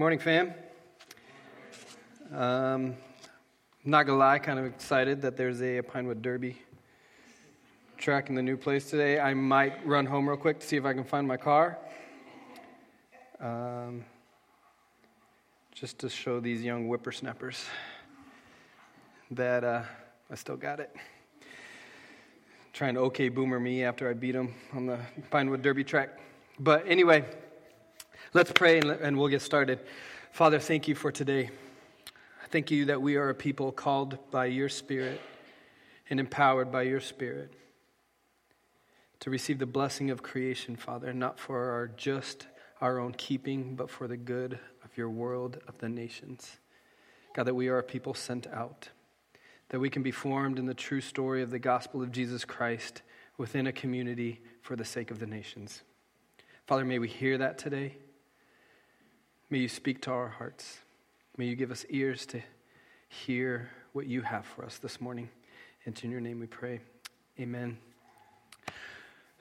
Morning, fam. Um, not gonna lie, kind of excited that there's a Pinewood Derby track in the new place today. I might run home real quick to see if I can find my car. Um, just to show these young whippersnappers that uh, I still got it. Trying to okay boomer me after I beat him on the Pinewood Derby track. But anyway, let's pray and, we'll get started. Father, thank you for today. Thank you that we are a people called by your Spirit and empowered by your Spirit to receive the blessing of creation, Father, not for our just our own keeping, but for the good of your world, of the nations. God, that we are a people sent out, that we can be formed in the true story of the gospel of Jesus Christ within a community for the sake of the nations. Father, may we hear that today. May you speak to our hearts. May you give us ears to hear what you have for us this morning. And in your name we pray. Amen.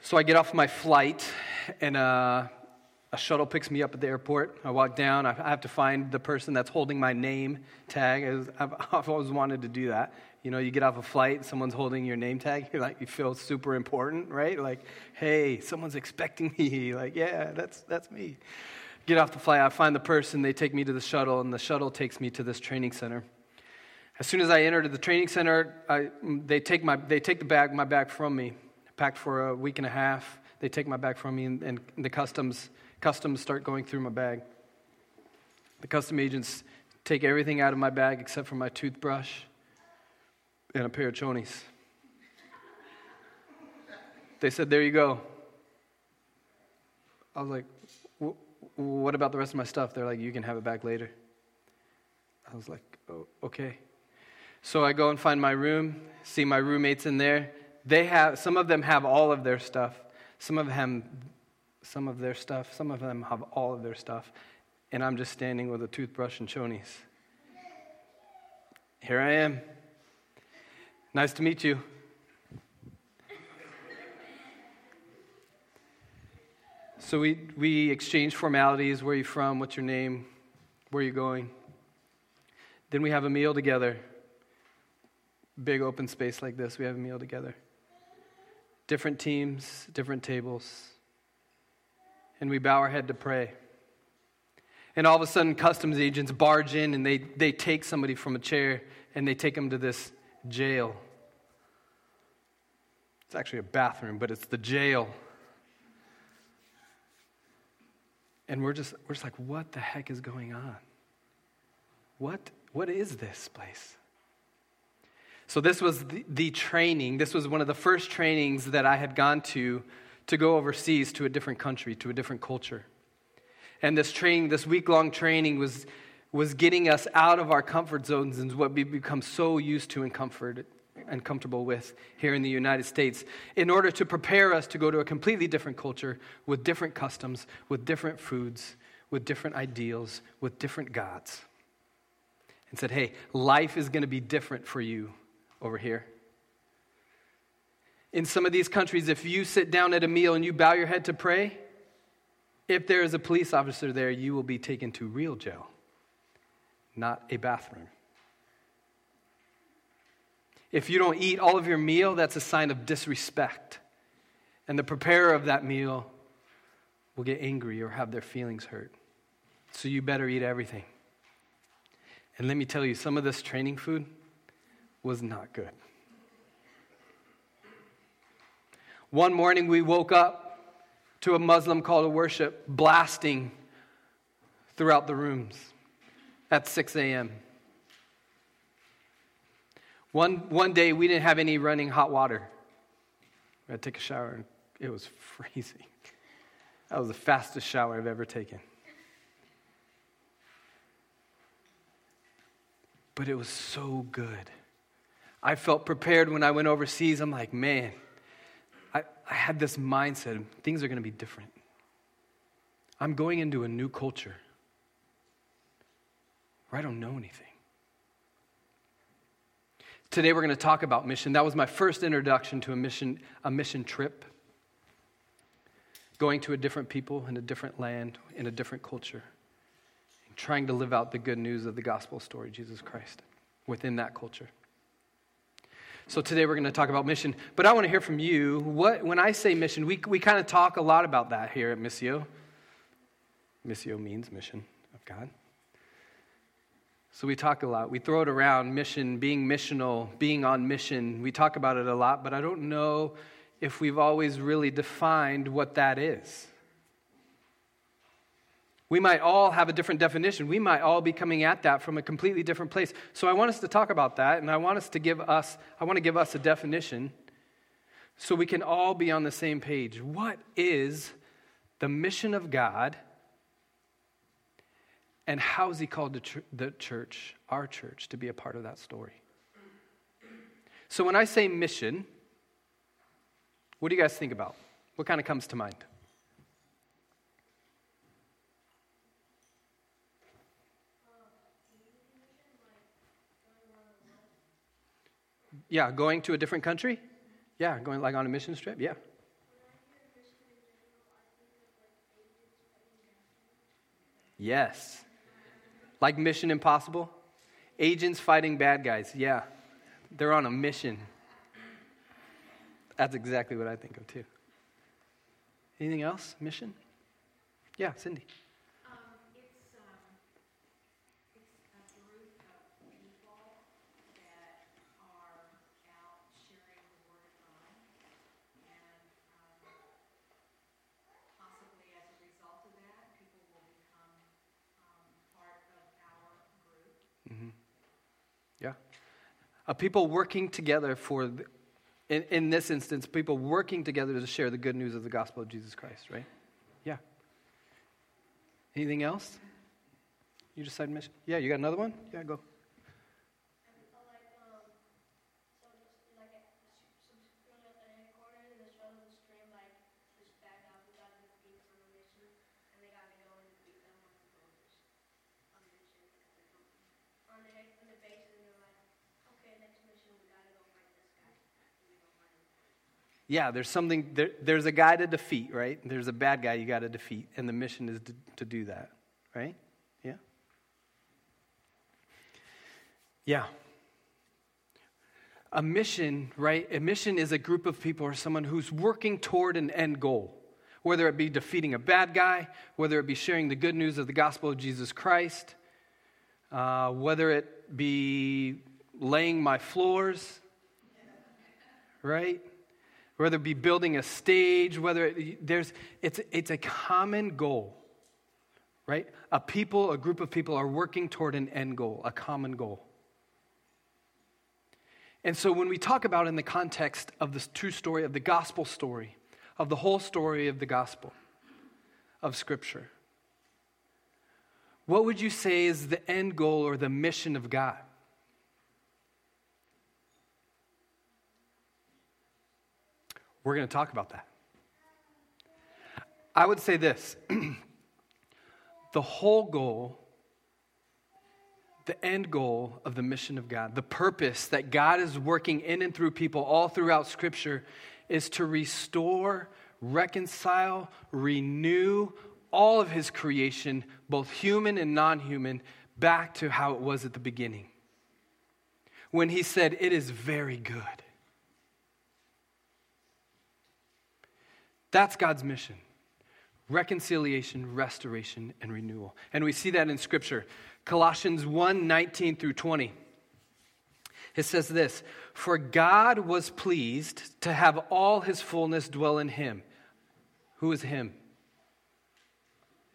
So I get off my flight, and uh, a shuttle picks me up at the airport. I walk down. I have to find the person that's holding my name tag. I've always wanted to do that. You know, you get off a flight, someone's holding your name tag. You're like, you feel super important, right? Like, hey, someone's expecting me. Like, yeah, that's that's me. Get off the flight. I find the person. They take me to the shuttle, and the shuttle takes me to this training center. As soon as I enter the training center, I, they take my they take the bag my bag from me packed for a week and a half. They take my bag from me, and, and the customs customs start going through my bag. The custom agents take everything out of my bag except for my toothbrush and a pair of chonies. They said, "There you go." I was like, "What about the rest of my stuff?" They're like, "You can have it back later." I was like, "Oh, okay." So I go and find my room, see my roommates in there. They have, some of them have all of their stuff. Some of them, some of their stuff. Some of them have all of their stuff. And I'm just standing with a toothbrush and chonies. Here I am. Nice to meet you. So we, we exchange formalities. Where are you from? What's your name? Where are you going? Then we have a meal together. Big open space like this, we have a meal together different teams, different tables. And we bow our head to pray. And all of a sudden, customs agents barge in and they, they take somebody from a chair and they take them to this jail. It's actually a bathroom, but it's the jail. And we're just, we're just like, what the heck is going on? What, what is this place? So, this was the, the, training. This was one of the first trainings that I had gone to to go overseas to a different country, to a different culture. And this training, this week long training, was, was getting us out of our comfort zones and what we become so used to and comfort and comfortable with here in the United States in order to prepare us to go to a completely different culture with different customs, with different foods, with different ideals, with different gods. And said, hey, life is going to be different for you over here. In some of these countries, if you sit down at a meal and you bow your head to pray, if there is a police officer there, you will be taken to real jail, not a bathroom. If you don't eat all of your meal, that's a sign of disrespect. And the preparer of that meal will get angry or have their feelings hurt. So you better eat everything. And let me tell you, some of this training food, was not good. One morning we woke up to a Muslim call to worship blasting throughout the rooms at 6 a.m. One, one day we didn't have any running hot water. I had to take a shower and it was freezing. That was the fastest shower I've ever taken. But it was so good. I felt prepared when I went overseas. I'm like, man, I, I had this mindset things are going to be different. I'm going into a new culture where I don't know anything. Today we're going to talk about mission. That was my first introduction to a mission, a mission trip. Going to a different people in a different land, in a different culture, and trying to live out the good news of the gospel story, Jesus Christ, within that culture. So today we're going to talk about mission, but I want to hear from you. What, when I say mission, we, we kind of talk a lot about that here at Missio. Missio means mission of God. So we talk a lot. We throw it around mission, being missional, being on mission. We talk about it a lot, but I don't know if we've always really defined what that is. We might all have a different definition. We might all be coming at that from a completely different place. So I want us to talk about that, and I want us to give us, I want to give us a definition so we can all be on the same page. What is the mission of God? And how is he called the, the church, our church, to be a part of that story? So when I say mission, what do you guys think about? What kind of comes to mind? Yeah, going to a different country? Yeah, going like on a mission trip? Yeah. Yes. Like Mission Impossible? Agents fighting bad guys. Yeah. They're on a mission. That's exactly what I think of too. Anything else? Mission? Yeah, Cindy. of people working together for, in, in this instance, people working together to share the good news of the gospel of Jesus Christ, right? Yeah. Anything else? You decide mission? Yeah, you got another one? Yeah, go. Yeah, there's something, there, there's a guy to defeat, right? There's a bad guy you got to defeat, and the mission is to, to do that, right? Yeah? Yeah. A mission, right? A mission is a group of people or someone who's working toward an end goal, whether it be defeating a bad guy, whether it be sharing the good news of the gospel of Jesus Christ, uh, whether it be laying my floors, right? Whether it be building a stage, whether it, there's, it's, it's a common goal, right? A people, a group of people are working toward an end goal, a common goal. And so when we talk about in the context of this true story, of the gospel story, of the whole story of the gospel, of Scripture, what would you say is the end goal or the mission of God? We're going to talk about that. I would say this the whole goal, the end goal of the mission of God, the purpose that God is working in and through people all throughout Scripture is to restore, reconcile, renew all of His creation, both human and non human, back to how it was at the beginning. When He said, It is very good. That's God's mission reconciliation, restoration, and renewal. And we see that in Scripture. Colossians 1 19 through 20. It says this For God was pleased to have all his fullness dwell in him. Who is him?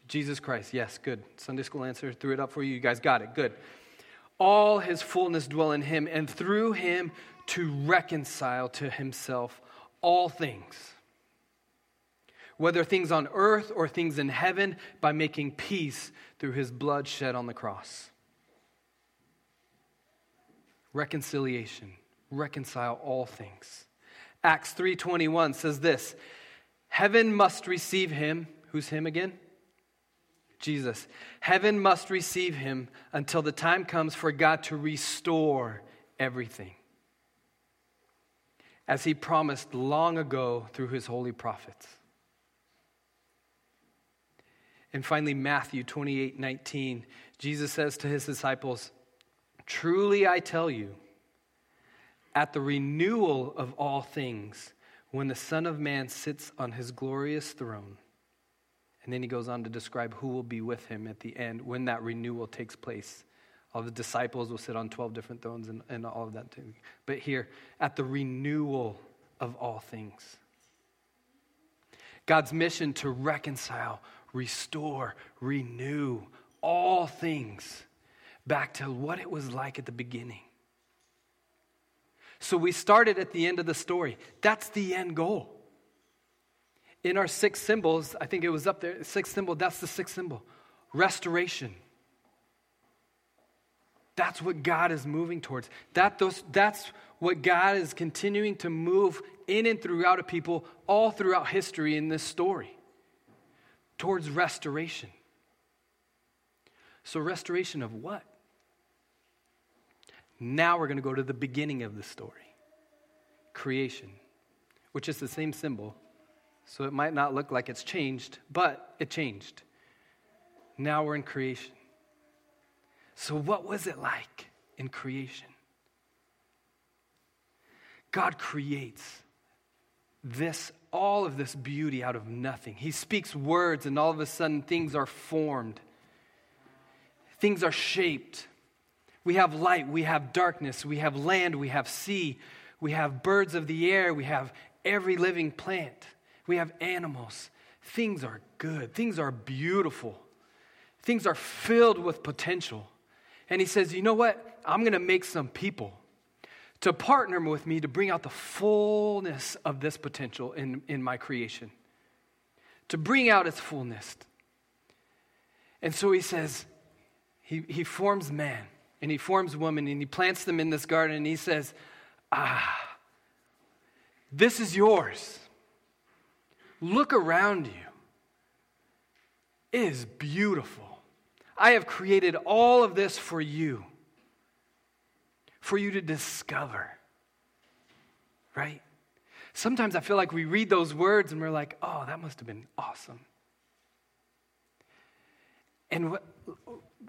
Jesus Christ. Yes, good. Sunday school answer. Threw it up for you. You guys got it. Good. All his fullness dwell in him, and through him to reconcile to himself all things whether things on earth or things in heaven, by making peace through his blood shed on the cross. Reconciliation, reconcile all things. Acts 3:21 says this, heaven must receive him, who's him again? Jesus. Heaven must receive him until the time comes for God to restore everything. As he promised long ago through his holy prophets. And finally, Matthew 28 19, Jesus says to his disciples, Truly I tell you, at the renewal of all things, when the Son of Man sits on his glorious throne, and then he goes on to describe who will be with him at the end when that renewal takes place. All the disciples will sit on 12 different thrones and, and all of that too. But here, at the renewal of all things. God's mission to reconcile, restore, renew all things back to what it was like at the beginning. So we started at the end of the story. That's the end goal. In our six symbols, I think it was up there, sixth symbol, that's the sixth symbol restoration. That's what God is moving towards. That those, that's what God is continuing to move in and throughout a people all throughout history in this story towards restoration. So, restoration of what? Now we're going to go to the beginning of the story creation, which is the same symbol. So, it might not look like it's changed, but it changed. Now we're in creation. So, what was it like in creation? God creates this all of this beauty out of nothing. He speaks words and all of a sudden things are formed. Things are shaped. We have light, we have darkness, we have land, we have sea, we have birds of the air, we have every living plant, we have animals. Things are good, things are beautiful, things are filled with potential. And he says, You know what? I'm going to make some people to partner with me to bring out the fullness of this potential in, in my creation, to bring out its fullness. And so he says, he, he forms man and he forms woman and he plants them in this garden and he says, Ah, this is yours. Look around you. It is beautiful. I have created all of this for you for you to discover. Right? Sometimes I feel like we read those words and we're like, oh, that must have been awesome. And what,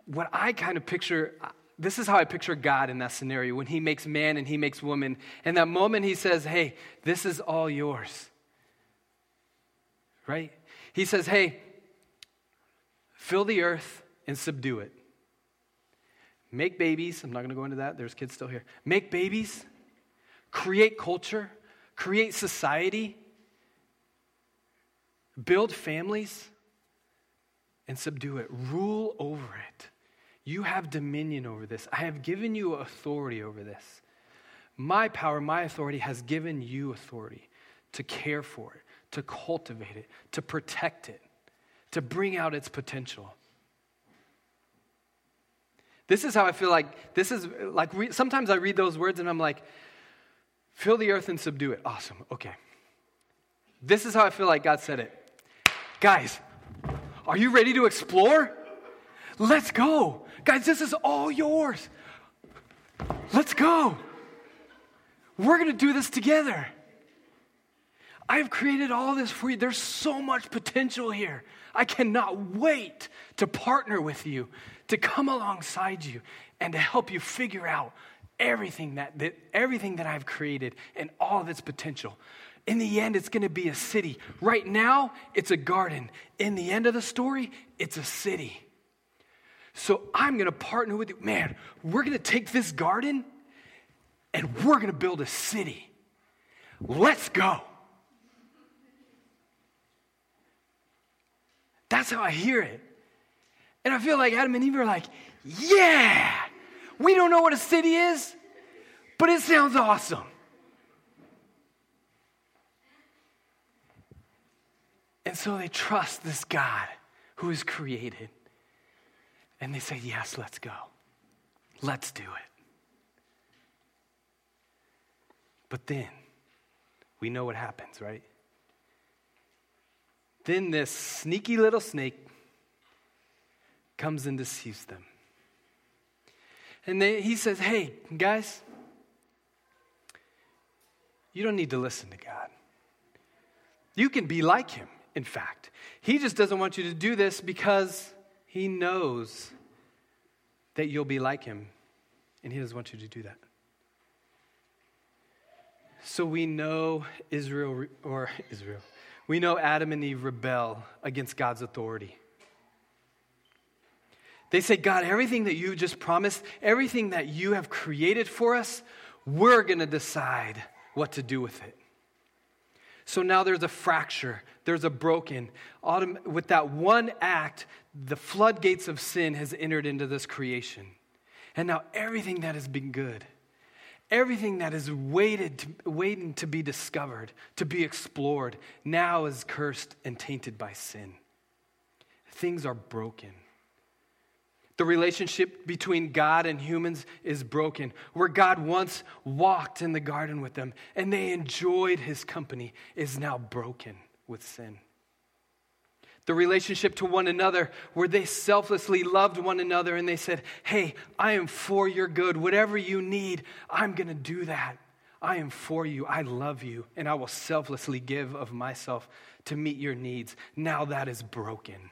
what I kind of picture, uh, this is how I picture God in that scenario when He makes man and He makes woman. And that moment He says, hey, this is all yours. Right? He says, hey, fill the earth and subdue it. Make babies. I'm not going to go into that. There's kids still here. Make babies. Create culture. Create society. Build families. And subdue it. Rule over it. You have dominion over this. I have given you authority over this. My power, my authority has given you authority to care for it, to cultivate it, to protect it, to bring out its potential. This is how I feel like this is like re- sometimes I read those words and I'm like, fill the earth and subdue it. Awesome. Okay. This is how I feel like God said it. Guys, are you ready to explore? Let's go. Guys, this is all yours. Let's go. We're going to do this together. I've created all this for you. There's so much potential here. I cannot wait to partner with you to come alongside you and to help you figure out everything that, that, everything that I've created and all of its potential. In the end, it's going to be a city. Right now, it's a garden. In the end of the story, it's a city. So I'm going to partner with you. Man, we're going to take this garden and we're going to build a city. Let's go. That's how I hear it. And I feel like Adam and Eve are like, yeah, we don't know what a city is, but it sounds awesome. And so they trust this God who is created. And they say, yes, let's go. Let's do it. But then, we know what happens, right? Then this sneaky little snake comes and deceives them. And they, he says, Hey, guys, you don't need to listen to God. You can be like him. in fact. He just doesn't want you to do this because he knows that you'll be like him, and he doesn't want you to do that. So we know Israel, or Israel, we know Adam and Eve rebel against God's authority. They say, God, everything that you just promised, everything that you have created for us, we're going to decide what to do with it. So now there's a fracture, there's a broken. With that one act, the floodgates of sin has entered into this creation. And now everything that has been good, everything that is waited to, waiting to be discovered, to be explored, now is cursed and tainted by sin. Things are broken. The relationship between God and humans is broken, where God once walked in the garden with them and they enjoyed his company, is now broken with sin. The relationship to one another, where they selflessly loved one another and they said, Hey, I am for your good. Whatever you need, I'm going to do that. I am for you. I love you. And I will selflessly give of myself to meet your needs. Now that is broken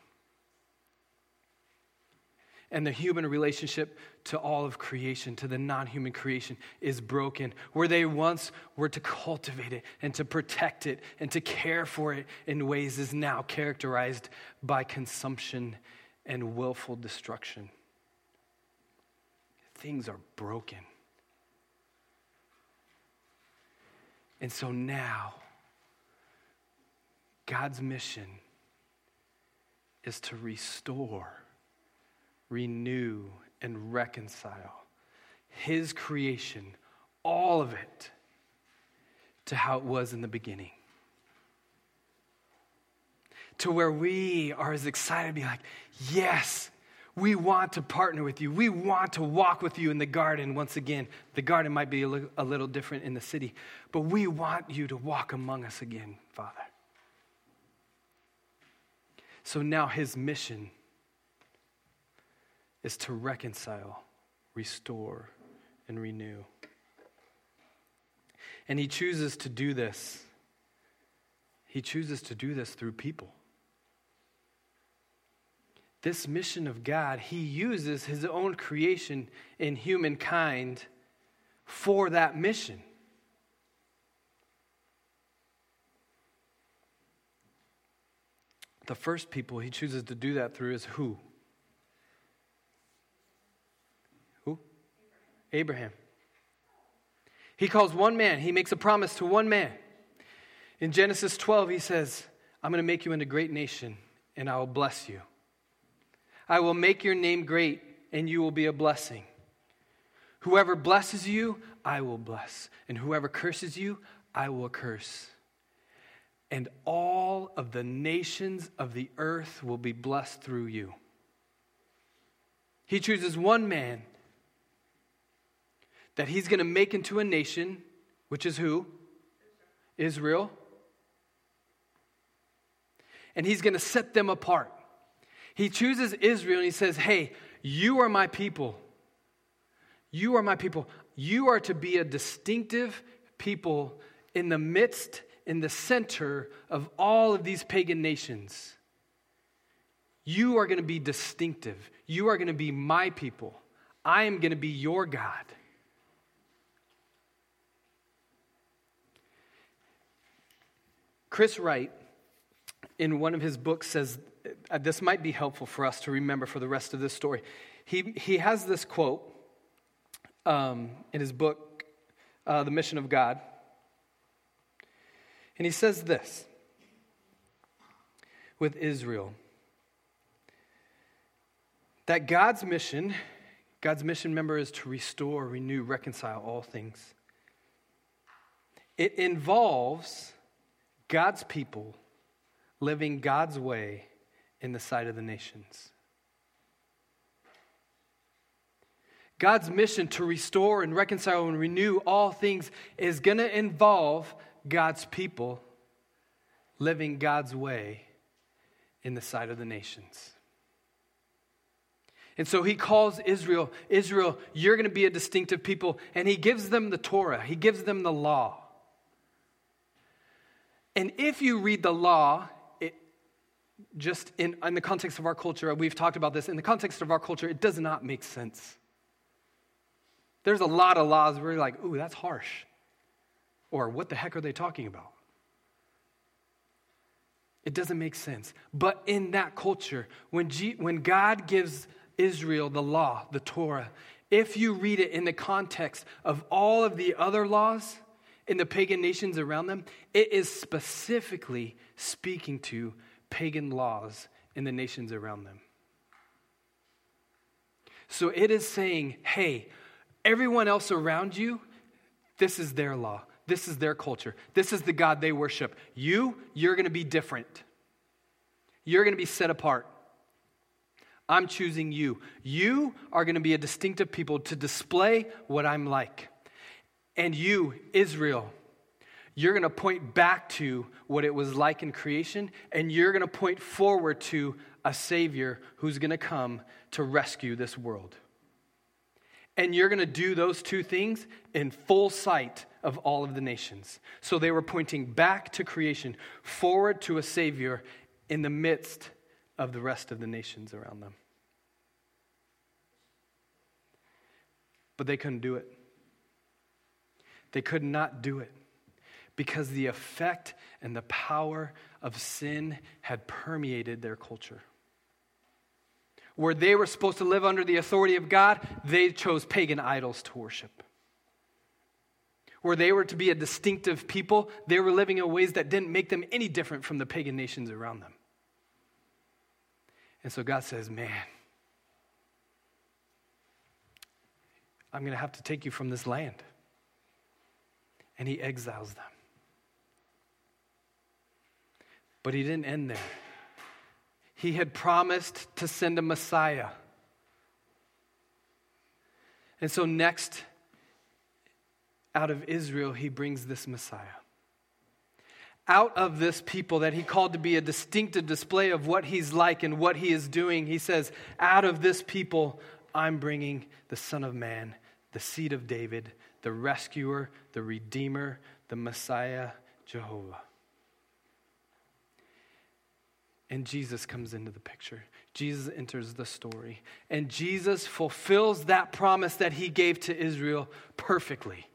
and the human relationship to all of creation, to the non human creation, is broken. Where they once were to cultivate it and to protect it and to care for it in ways is now characterized by consumption and willful destruction. Things are broken. And so now, God's mission is to restore renew, and reconcile His creation, all of it, to how it was in the beginning. To where we are as excited to be like, yes, we want to partner with you. We want to walk with you in the garden once again. The garden might be a little, different in the city, but we want you to walk among us again, Father. So now his mission is to reconcile, restore, and renew. And he chooses to do this. He chooses to do this through people. This mission of God, he uses his own creation in humankind for that mission. The first people he chooses to do that through is who? Abraham. He calls one man, he makes a promise to one man. In Genesis 12, he says, I'm going to make you into a great nation, and I will bless you. I will make your name great, and you will be a blessing. Whoever blesses you, I will bless. And whoever curses you, I will curse. And all of the nations of the earth will be blessed through you. He chooses one man that he's going to make into a nation, which is who? Israel. And he's going to set them apart. He chooses Israel and he says, Hey, you are my people. You are my people. You are to be a distinctive people in the midst, in the center of all of these pagan nations. You are going to be distinctive. You are going to be my people. I am going to be your God. Chris Wright, in one of his books, says uh, this might be helpful for us to remember for the rest of this story. He, he has this quote um, in his book, uh, The Mission of God. And he says this with Israel that God's mission, God's mission member is to restore, renew, reconcile all things. It involves God's people living God's way in the sight of the nations. God's mission to restore and reconcile and renew all things is going to involve God's people living God's way in the sight of the nations. And so he calls Israel, Israel, you're going to be a distinctive people. And he gives them the Torah, he gives them the law. And if you read the law, it, just in, in the context of our culture, we've talked about this, in the context of our culture, it does not make sense. There's a lot of laws where you're like, ooh, that's harsh. Or what the heck are they talking about? It doesn't make sense. But in that culture, when, G, when God gives Israel the law, the Torah, if you read it in the context of all of the other laws in the pagan nations around them, it is specifically speaking to pagan laws in the nations around them. So it is saying, hey, everyone else around you, this is their law. This is their culture. This is the God they worship. You, you're going to be different. You're going to be set apart. I'm choosing you. You are going to be a distinctive people to display what I'm like. And you, Israel, you're going to point back to what it was like in creation, and you're going to point forward to a Savior who's going to come to rescue this world. And you're going to do those two things in full sight of all of the nations. So they were pointing back to creation, forward to a Savior in the midst of the rest of the nations around them. But they couldn't do it. They could not do it because the effect and the power of sin had permeated their culture. Where they were supposed to live under the authority of God, they chose pagan idols to worship. Where they were to be a distinctive people, they were living in ways that didn't make them any different from the pagan nations around them. And so God says, Man, I'm going to have to take you from this land. And he exiles them. But he didn't end there. He had promised to send a Messiah. And so, next, out of Israel, he brings this Messiah. Out of this people that he called to be a distinctive display of what he's like and what he is doing, he says, Out of this people, I'm bringing the Son of Man, the seed of David, the rescuer, the redeemer, the Messiah, Jehovah. And Jesus comes into the picture. Jesus enters the story. And Jesus fulfills that promise that he gave to Israel perfectly.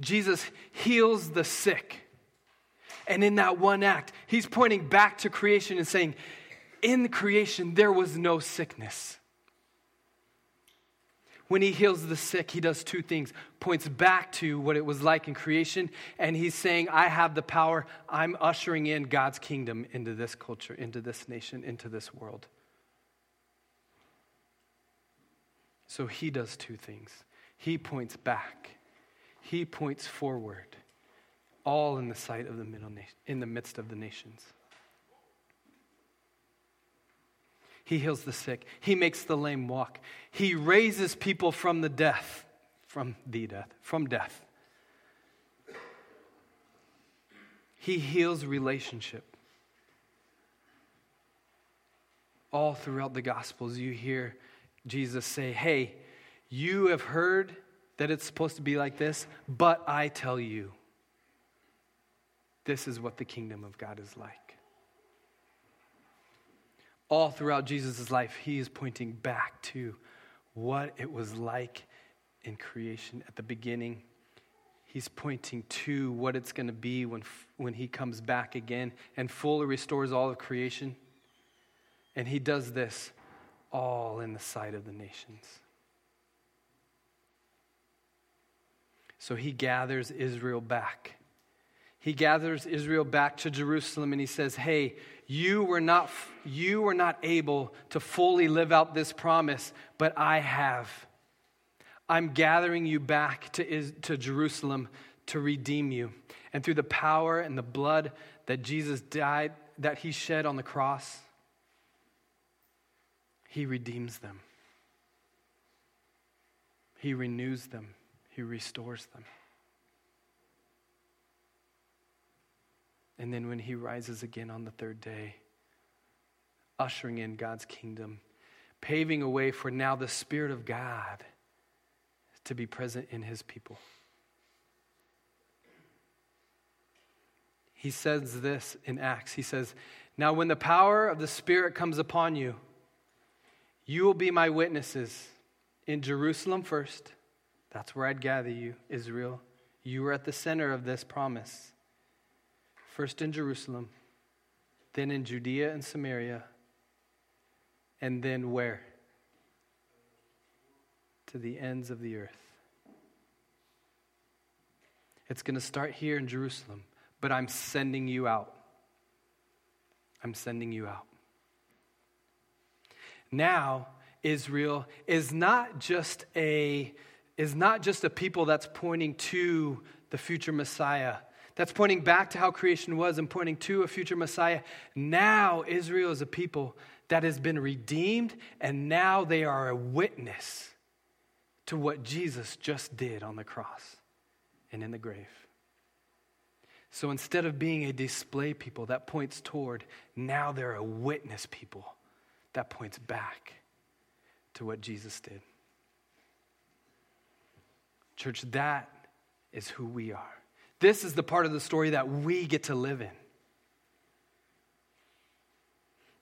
Jesus heals the sick. And in that one act, he's pointing back to creation and saying, In creation, there was no sickness. When he heals the sick, he does two things points back to what it was like in creation, and he's saying, I have the power. I'm ushering in God's kingdom into this culture, into this nation, into this world. So he does two things. He points back, he points forward, all in the sight of the middle na- in the midst of the nations. He heals the sick. He makes the lame walk. He raises people from the death, from the death, from death. He heals relationship. All throughout the Gospels, you hear Jesus say, Hey, you have heard that it's supposed to be like this, but I tell you, this is what the kingdom of God is like all throughout Jesus' life, he is pointing back to what it was like in creation at the beginning. He's pointing to what it's going to be when, when he comes back again and fully restores all of creation. And he does this all in the sight of the nations. So he gathers Israel back. He gathers Israel back to Jerusalem and he says, Hey, you were not, you were not able to fully live out this promise, but I have. I'm gathering you back to, to Jerusalem to redeem you. And through the power and the blood that Jesus died, that he shed on the cross, he redeems them. He renews them. He restores them. And then when he rises again on the third day, ushering in God's kingdom, paving a way for now the Spirit of God to be present in his people. he says this in Acts. He says, Now when the power of the Spirit comes upon you, you will be my witnesses in Jerusalem first. That's where I'd gather you, Israel. You are at the center of this promise. First in Jerusalem, then in Judea and Samaria, and then where? To the ends of the earth. It's going to start here in Jerusalem, but I'm sending you out. I'm sending you out. Now, Israel is not just a is not just a people that's pointing to the future Messiah. That's pointing back to how creation was and pointing to a future Messiah. Now, Israel is a people that has been redeemed, and now they are a witness to what Jesus just did on the cross and in the grave. So instead of being a display people that points toward, now they're a witness people that points back to what Jesus did. Church, that is who we are. This is the part of the story that we get to live in.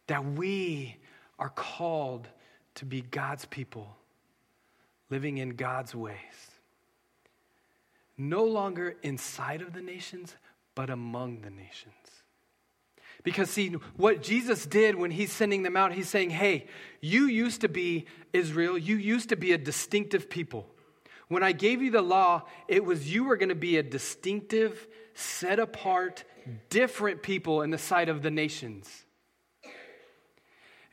That we are called to be God's people, living in God's ways. No longer inside of the nations, but among the nations. Because, see, what Jesus did when he's sending them out, he's saying, hey, you used to be Israel, you used to be a distinctive people. When I gave you the law, it was you were going to be a distinctive, set apart, different people in the sight of the nations.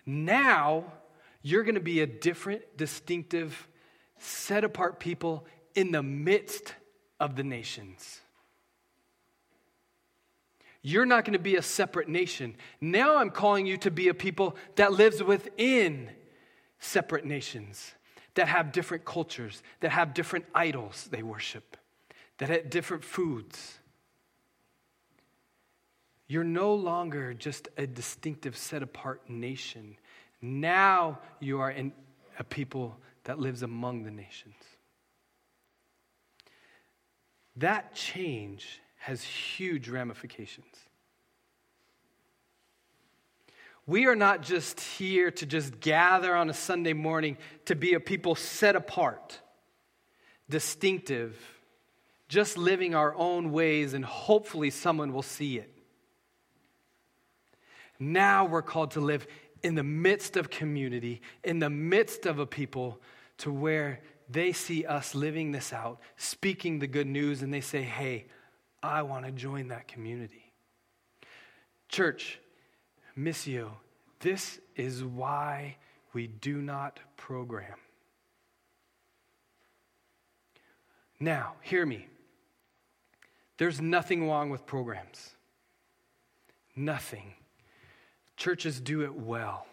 Now, you're going to be a different, distinctive, set apart people in the midst of the nations. You're not going to be a separate nation. Now I'm calling you to be a people that lives within separate nations, that have different cultures, that have different idols they worship, that have different foods. You're no longer just a distinctive, set apart nation. Now you are in a people that lives among the nations. That change has huge ramifications. We are not just here to just gather on a Sunday morning to be a people set apart, distinctive, just living our own ways, and hopefully someone will see it. Now we're called to live in the midst of community, in the midst of a people to where they see us living this out, speaking the good news, and they say, hey, I want to join that community. Church, Missio, this is why we do not program. Now, hear me. There's nothing wrong with programs. Nothing. Churches do it well.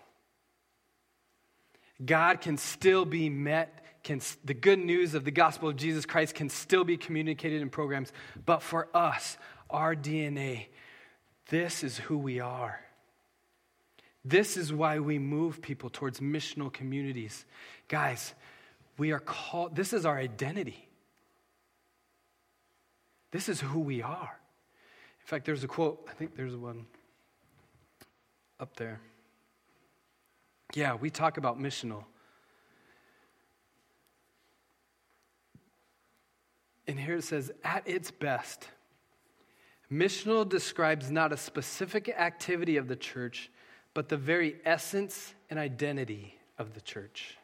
God can still be met, can, the good news of the gospel of Jesus Christ can still be communicated in programs. But for us, our DNA, this is who we are. This is why we move people towards missional communities. Guys, we are called, this is our identity. This is who we are. In fact, there's a quote, I think there's one up there. Yeah, we talk about missional. And here it says, at its best, missional describes not a specific activity of the church, but the very essence and identity of the church.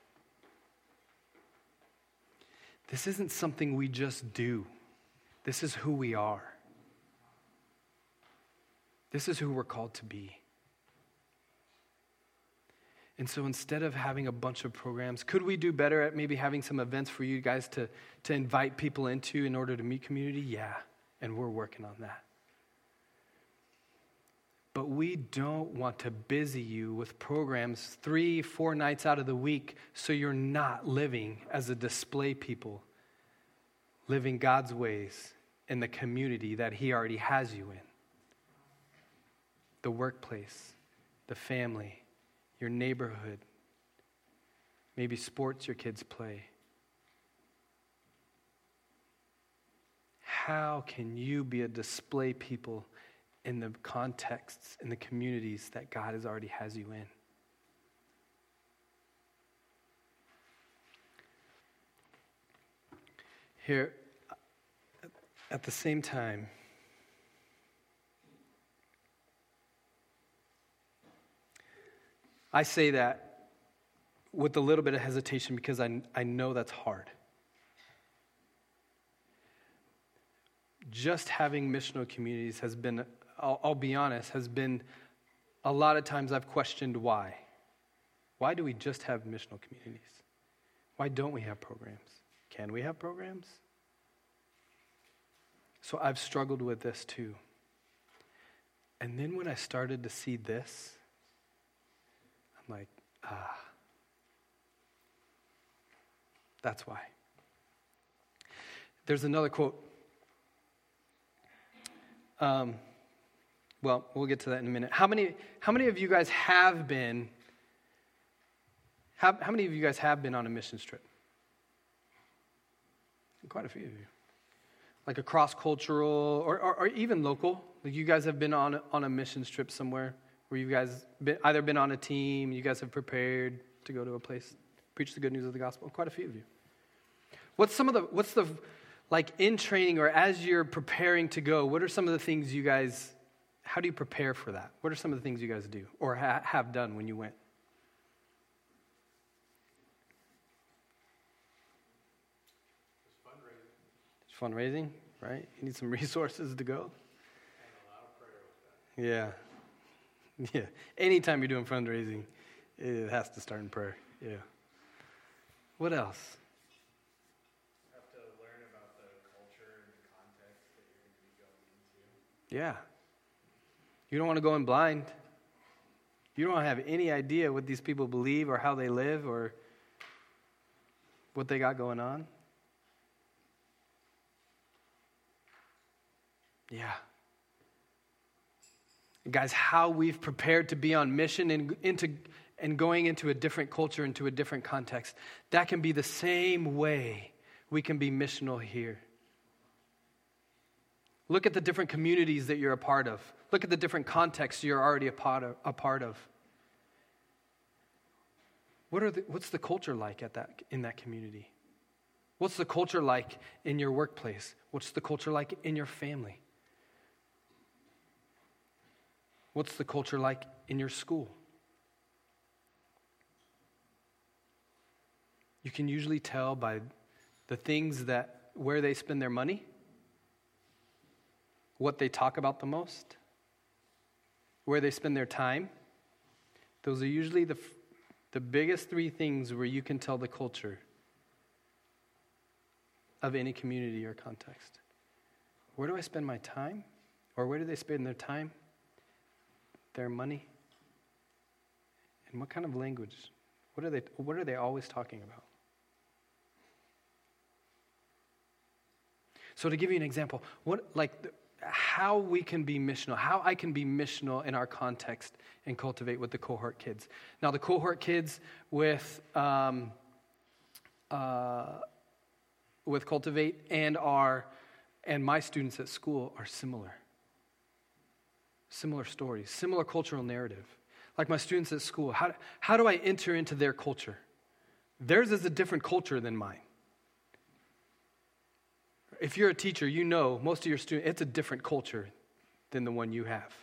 This isn't something we just do, this is who we are. This is who we're called to be. And so instead of having a bunch of programs, could we do better at maybe having some events for you guys to, to invite people into in order to meet community? Yeah, and we're working on that. But we don't want to busy you with programs three, four nights out of the week so you're not living as a display people, living God's ways in the community that He already has you in the workplace, the family, your neighborhood, maybe sports your kids play. How can you be a display people in the contexts, in the communities that God has already has you in. Here, at the same time, I say that with a little bit of hesitation because I, I know that's hard. Just having missional communities has been, I'll, I'll be honest, has been a lot of times I've questioned why. Why do we just have missional communities? Why don't we have programs? Can we have programs? So I've struggled with this too. And then when I started to see this, I'm like, ah, that's why. There's another quote. Um, well, we'll get to that in a minute. How many, how many of you guys have been, how, how many of you guys have been on a missions trip? Quite a few of you. Like a cross cultural or, or, or, even local. Like you guys have been on on a missions trip somewhere where you guys been, either been on a team, you guys have prepared to go to a place, preach the good news of the gospel. Quite a few of you. What's some of the, what's the, like in training or as you're preparing to go, what are some of the things you guys, how do you prepare for that? What are some of the things you guys do or ha- have done when you went? fundraising, Fundraising, right? You need some resources to go. Yeah. Yeah. Anytime you're doing fundraising, it has to start in prayer. Yeah. What else? Have to learn about the culture and context that you're going to be going into. Yeah. You don't want to go in blind. You don't have any idea what these people believe or how they live or what they got going on. Yeah. Guys, how we've prepared to be on mission and, into, and going into a different culture, into a different context, that can be the same way we can be missional here. Look at the different communities that you're a part of. Look at the different contexts you're already a part of. A part of. What are the, what's the culture like at that, in that community? What's the culture like in your workplace? What's the culture like in your family? What's the culture like in your school? You can usually tell by the things that where they spend their money, what they talk about the most, where they spend their time. Those are usually the, the biggest three things where you can tell the culture of any community or context. Where do I spend my time? Or where do they spend their time? their money? And what kind of language? What are they, what are they always talking about? So, to give you an example, what, like, how we can be missional, how I can be missional in our context and cultivate with the cohort kids. Now, the cohort kids with, um, uh, with Cultivate and our and my students at school are similar. Similar stories, similar cultural narrative. Like my students at school, how, how do I enter into their culture? Theirs is a different culture than mine. If you're a teacher, you know most of your students, it's a different culture than the one you have.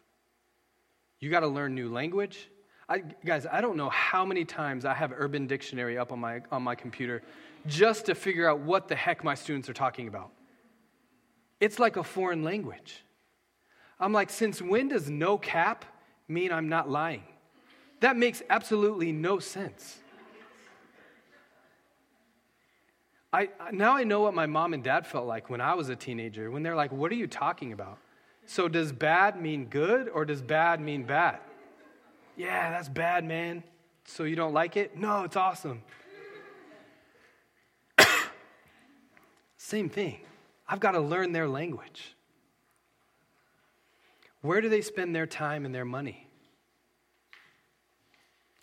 You got to learn new language. I, guys, I don't know how many times I have Urban Dictionary up on my, on my computer just to figure out what the heck my students are talking about. It's like a foreign language. I'm like, since when does no cap mean I'm not lying? That makes absolutely no sense. I, now I know what my mom and dad felt like when I was a teenager, when they're like, What are you talking about? So, does bad mean good or does bad mean bad? Yeah, that's bad, man. So, you don't like it? No, it's awesome. Same thing. I've got to learn their language. Where do they spend their time and their money?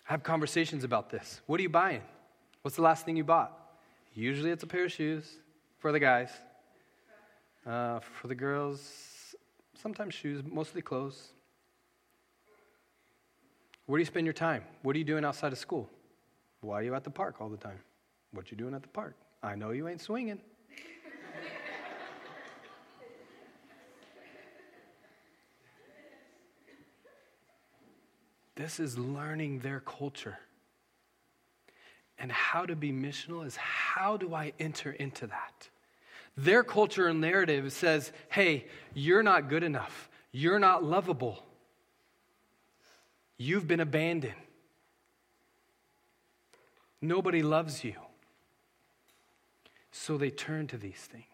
I have conversations about this. What are you buying? What's the last thing you bought? Usually it's a pair of shoes for the guys. Uh, for the girls, sometimes shoes, mostly clothes. Where do you spend your time? What are you doing outside of school? Why are you at the park all the time? What you doing at the park? I know you ain't swinging. this is learning their culture. And how to be missional is how do I enter into that? Their culture and narrative says, hey, you're not good enough. You're not lovable. You've been abandoned. Nobody loves you. So they turn to these things.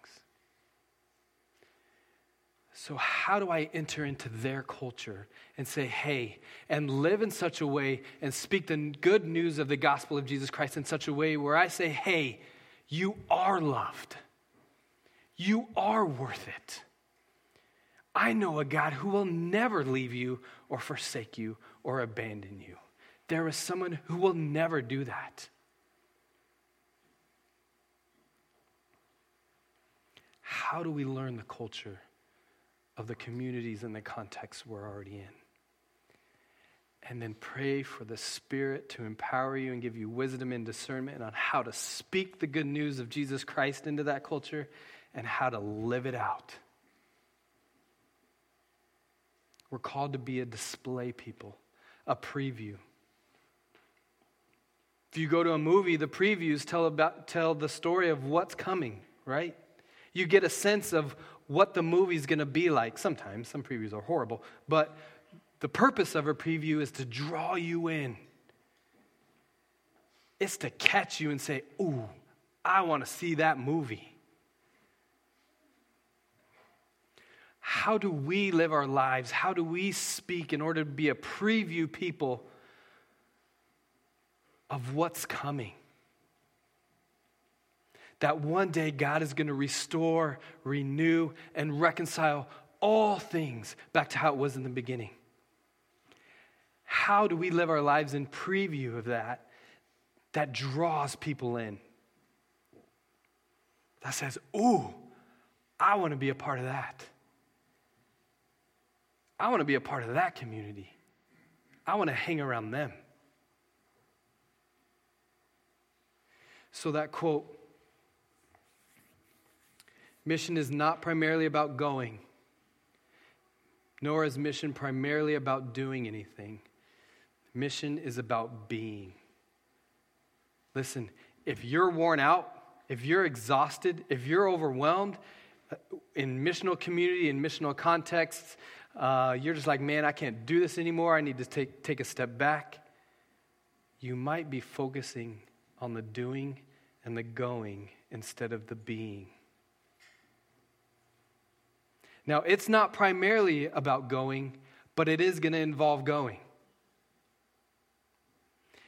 So, how do I enter into their culture and say, hey, and live in such a way and speak the good news of the gospel of Jesus Christ in such a way where I say, hey, you are loved, you are worth it. I know a God who will never leave you or forsake you or abandon you. There is someone who will never do that. How do we learn the culture of the communities and the contexts we're already in? And then pray for the Spirit to empower you and give you wisdom and discernment on how to speak the good news of Jesus Christ into that culture and how to live it out. We're called to be a display people, a preview. If you go to a movie, the previews tell, about, tell the story of what's coming, right? You get a sense of what the movie's going to be like. Sometimes, some previews are horrible, but the purpose of a preview is to draw you in. It's to catch you and say, Ooh, I want to see that movie. How do we live our lives? How do we speak in order to be a preview people of what's coming? That one day God is going to restore, renew, and reconcile all things back to how it was in the beginning. How do we live our lives in preview of that that draws people in? That says, Ooh, I want to be a part of that. I want to be a part of that community. I want to hang around them. So, that quote Mission is not primarily about going, nor is mission primarily about doing anything. Mission is about being. Listen, if you're worn out, if you're exhausted, if you're overwhelmed uh, in missional community, in missional contexts, uh, you're just like, man, I can't do this anymore. I need to take, take a step back. You might be focusing on the doing and the going instead of the being. Now, it's not primarily about going, but it is going to involve going.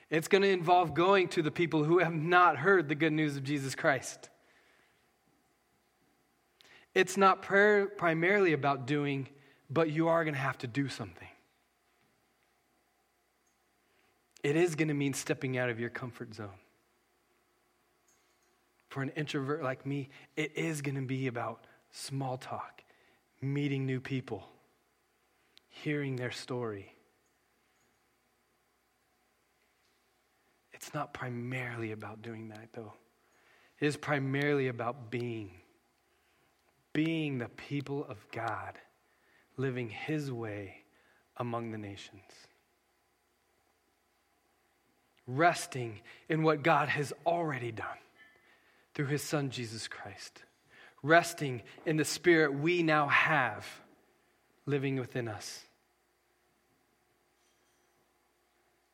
It's going to involve going to the people who have not heard the good news of Jesus Christ. It's not prayer primarily about doing, but you are going to have to do something. It is going to mean stepping out of your comfort zone. For an introvert like me, it is going to be about small talk meeting new people, hearing their story. It's not primarily about doing that, though. It is primarily about being. Being the people of God, living His way among the nations. Resting in what God has already done through His Son, Jesus Christ resting in the Spirit we now have living within us.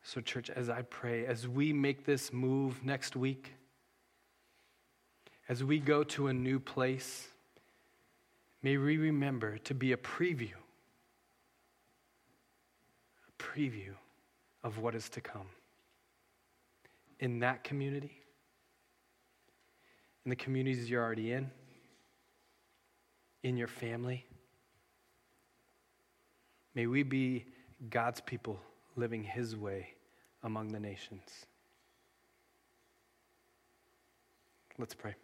So, church, as I pray, as we make this move next week, as we go to a new place, may we remember to be a preview, a preview of what is to come in that community, in the communities you're already in in your family. May we be God's people living His way among the nations. Let's pray.